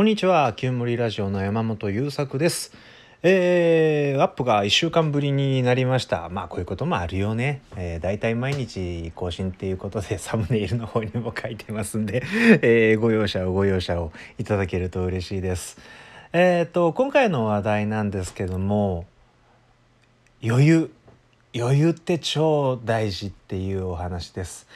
こんにちは、キュンモリラジオの山本優作です。えー、アップが1週間ぶりになりました。まあこういうこともあるよね。えー、大体毎日更新っていうことで サムネイルの方にも書いてますんで、えー、ご容赦をご容赦をいただけると嬉しいです。えっ、と、今回の話題なんですけども、余裕。余裕って超大事っていうお話です。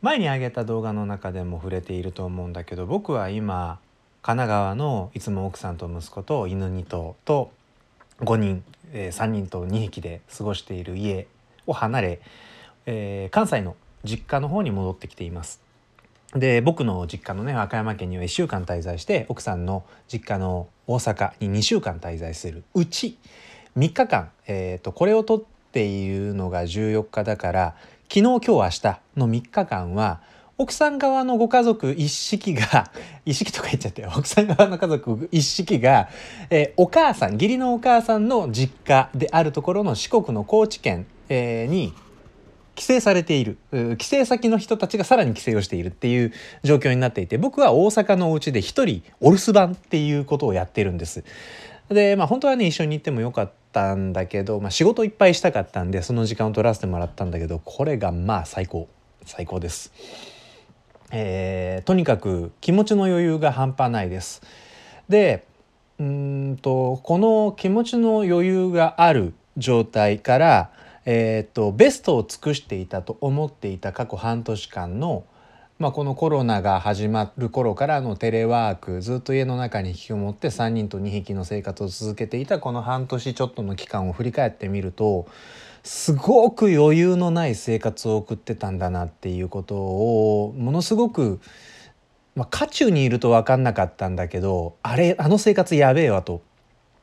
前に上げた動画の中でも触れていると思うんだけど僕は今神奈川のいつも奥さんと息子と犬2頭と5人、えー、3人と2匹で過ごしている家を離れ、えー、関西の実家の方に戻ってきています。で僕の実家のね和歌山県には1週間滞在して奥さんの実家の大阪に2週間滞在するうち3日間、えーと、これを撮っているのが14日だから昨日今日明日の3日間は奥さん側のご家族一式が 一式とか言っちゃって奥さん側の家族一式が、えー、お母さん義理のお母さんの実家であるところの四国の高知県、えー、に帰省されている帰省先の人たちがさらに帰省をしているっていう状況になっていて僕は大阪のお家で一人お留守番っていうことをやってるんです。でまあ本当はね一緒に行ってもよかったんだけど、まあ、仕事いっぱいしたかったんでその時間を取らせてもらったんだけどこれがまあ最高最高です。えー、とにかく気持ちの余裕が半端ないです。でうんとこの気持ちの余裕がある状態から、えーと、ベストを尽くしていたと思っていた過去半年間の、まあ、このコロナが始まる頃からのテレワークずっと家の中に引きこもって3人と2匹の生活を続けていたこの半年ちょっとの期間を振り返ってみるとすごく余裕のない生活を送ってたんだなっていうことをものすごく、まあ、渦中にいると分かんなかったんだけどあれあの生活やべえわと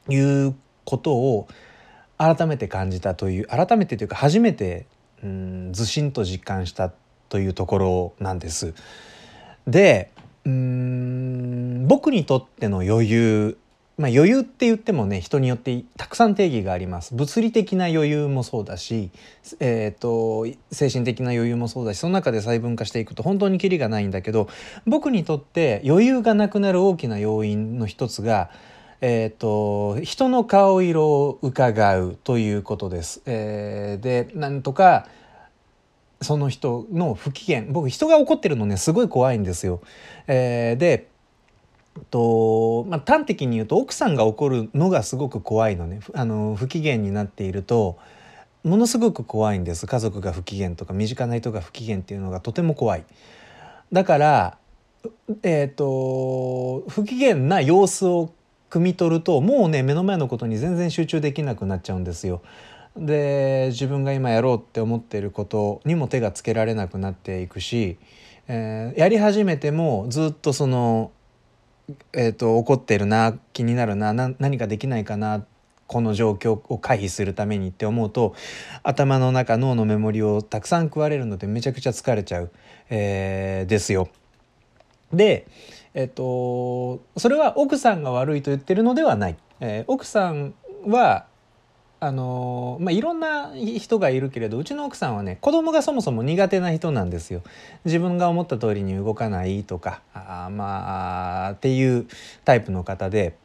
いうことを改めて感じたという改めてというか初めてうんずしんと実感したというところなんです。でうん僕にとっての余裕まあ、余裕って言ってもね人によってたくさん定義があります物理的な余裕もそうだし、えーと、精神的な余裕もそうだしその中で細分化していくと本当にキリがないんだけど僕にとって余裕がなくなる大きな要因の一つが、えーと、と人の顔色を伺うということです。えー、でなんとかその人の不機嫌僕人が怒ってるのねすごい怖いんですよ。えー、でとまあ、端的に言うと奥さんが怒るのがすごく怖いのねあの不機嫌になっているとものすごく怖いんです家族が不機嫌とか身近な人が不機嫌っていうのがとても怖い。だからえっ、ー、と不機嫌な様子を汲み取るともうね目の前のことに全然集中できなくなっちゃうんですよ。で自分が今やろうって思っていることにも手がつけられなくなっていくし、えー、やり始めてもずっとそのえーと、怒ってるな気になるな何かできないかなこの状況を回避するためにって思うと頭の中脳のメモリをたくさん食われるのでめちゃくちゃ疲れちゃう、えー、ですよ。で、えーと、とそれは奥さんが悪いと言ってるのではない。えー、奥さんはあのまあ、いろんな人がいるけれどうちの奥さんはね子供がそもそも苦手な人なんですよ。自分が思った通りに動かないとかあまあっていうタイプの方で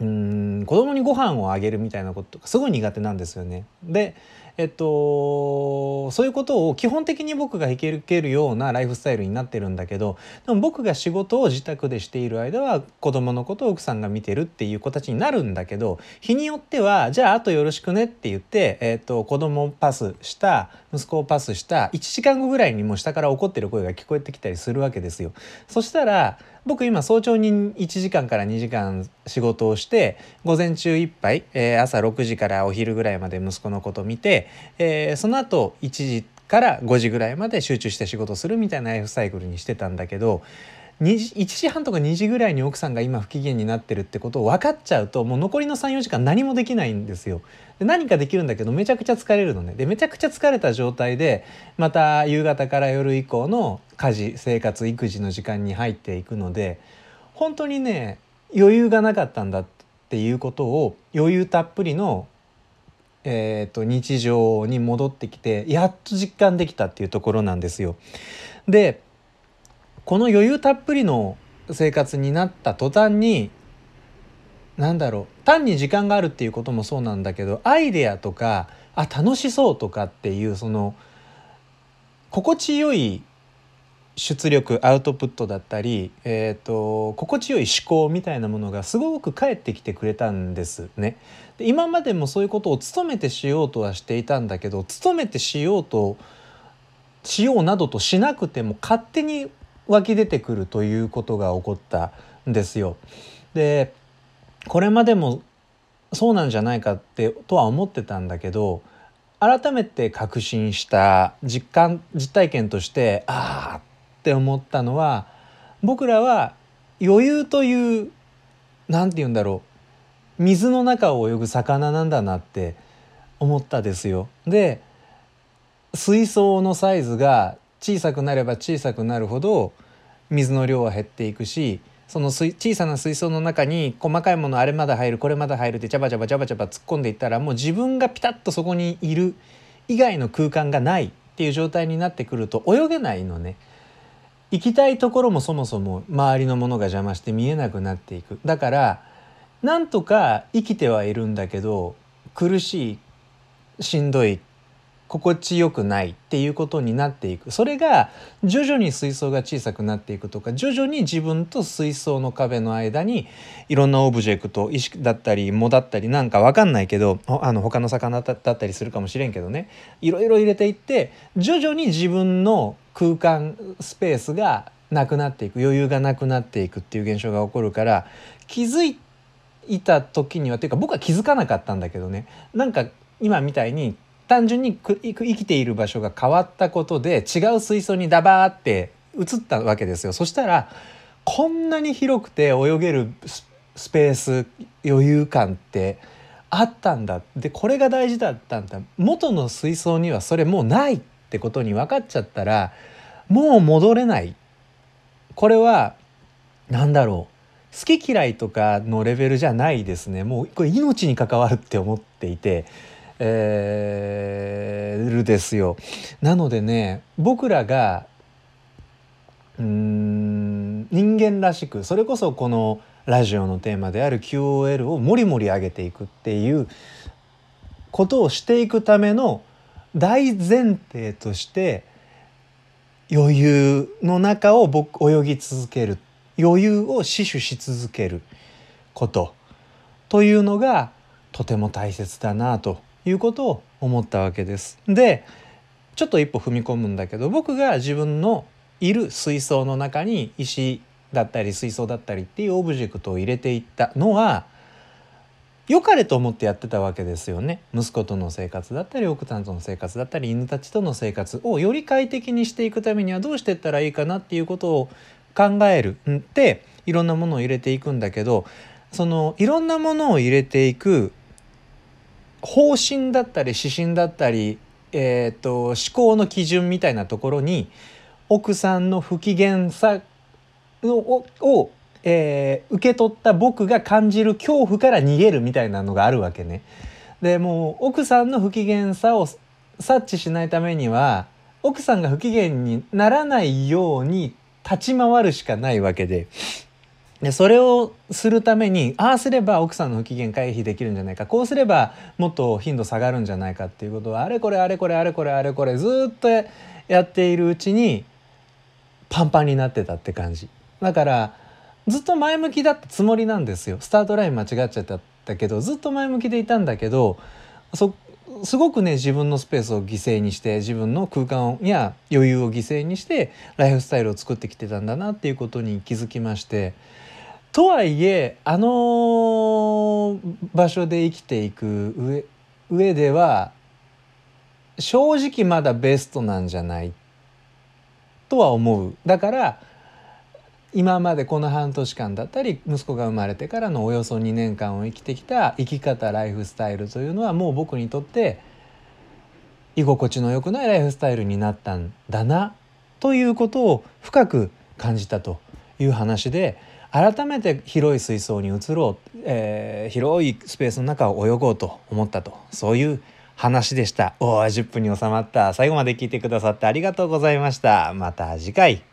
うん子供にご飯をあげるみたいなこととかすごい苦手なんですよね。でえっと、そういうことを基本的に僕が引けるようなライフスタイルになってるんだけどでも僕が仕事を自宅でしている間は子供のことを奥さんが見てるっていう子たちになるんだけど日によってはじゃああとよろしくねって言って、えっと、子供をパスした息子をパスした1時間後ぐらいにもう下から怒ってる声が聞こえてきたりするわけですよ。そしたら僕今早朝に1時間から2時間仕事をして午前中いっぱい、えー、朝6時からお昼ぐらいまで息子のこと見て、えー、その後1時から5時ぐらいまで集中して仕事するみたいなライフサイクルにしてたんだけど1時半とか2時ぐらいに奥さんが今不機嫌になってるってことを分かっちゃうともう残りの34時間何もできないんですよ。で何かできるんだけどめちゃくちゃ疲れるのね。でめちゃくちゃ疲れた状態でまた夕方から夜以降の家事生活育児の時間に入っていくので本当にね余裕がなかったんだっていうことを余裕たっぷりのえーと、日常に戻ってきてやっと実感できたっていうところなんですよ。でこの余裕たっぷりの生活になった途端に何だろう単に時間があるっていうこともそうなんだけどアイデアとかあ楽しそうとかっていうその心地よい出力アウトプットだったり、えーと、心地よい思考みたいなものがすごく返ってきてくれたんですね。で今までもそういうことを努めてしようとはしていたんだけど努めてしようとしようなどとしなくても勝手に湧き出てくるということが起こったんですよ。でこれまでもそうなんじゃないかってとは思ってたんだけど改めて確信した実感実体験としてああって思ったのは僕らは余裕という何て言うんだろう水の中を泳ぐ魚なんだなって思ったですよ。で水槽のサイズが小さくなれば小さくなるほど水の量は減っていくしその小さな水槽の中に細かいものあれまだ入るこれまだ入るってジャバジャバジャバジャバ突っ込んでいったらもう自分がピタッとそこにいる以外の空間がないっていう状態になってくると泳げないのね。行きたいところもそもそも周りのものが邪魔して見えなくなっていく。だからなんとか生きてはいるんだけど苦しいしんどい心地よくないっていうことになっていく。それが徐々に水槽が小さくなっていくとか徐々に自分と水槽の壁の間にいろんなオブジェクト石だったり藻だったりなんか分かんないけどあの他の魚だったりするかもしれんけどね。いろいろ入れていって徐々に自分の空間スペースがなくなっていく。余裕がなくなっていくっていう現象が起こるから気づいた時にはっていうか僕は気づかなかったんだけどね。なんか今みたいに単純に生きている場所が変わったことで違う水槽にダバーって移ったわけですよ。そしたらこんなに広くて泳げるスペース余裕感ってあったんだ。でこれが大事だったんだ。元の水槽にはそれもうないってことに分かっちゃったらもう戻れない。これは何だろう。好き嫌いとかのレベルじゃないですね。もうこれ命に関わるって思っていて。えー、るですよ。なのでね僕らがうん人間らしくそれこそこのラジオのテーマである QOL をもりもり上げていくっていうことをしていくための大前提として余裕の中を僕泳ぎ続ける余裕を死守し続けることというのがとても大切だなということを思ったわけです。でちょっと一歩踏み込むんだけど僕が自分のいる水槽の中に石だったり水槽だったりっていうオブジェクトを入れていったのは良かれと思ってやってたわけですよね息子との生活だったり奥さんとの生活だったり犬たちとの生活をより快適にしていくためにはどうしていったらいいかなっていうことを考えるっていろんなものを入れていくんだけどそのいろんなものを入れていく方針だったり指針だったり、えーと、思考の基準みたいなところに奥さんの不機嫌さをを、えー、受け取った僕が感じる恐怖から逃げるみたいなのがあるわけね。でもう奥さんの不機嫌さを察知しないためには奥さんが不機嫌にならないように立ち回るしかないわけででそれをするためにああすれば奥さんの不機嫌回避できるんじゃないか。こうすればもっと頻度下がるんじゃないかっていうことをあれこれあれこれあれこれあれこれずっとやっているうちにパンパンになってたって感じ。だからずっと前向きだったつもりなんですよ。スタートライン間違っちゃったけどずっと前向きでいたんだけどそすごくね自分のスペースを犠牲にして自分の空間や余裕を犠牲にしてライフスタイルを作ってきてたんだなっていうことに気づきまして。とはいえあの場所で生きていく上上では正直まだベストなんじゃない？とは思う。だから今までこの半年間だったり息子が生まれてからのおよそ2年間を生きてきた生き方ライフスタイルというのはもう僕にとって居心地の良くないライフスタイルになったんだなということを深く感じたという話で改めて広い水槽に移ろう、えー、広いスペースの中を泳ごうと思ったとそういう話でした。おお10分に収まった。最後まで聞いてくださってありがとうございました。また次回。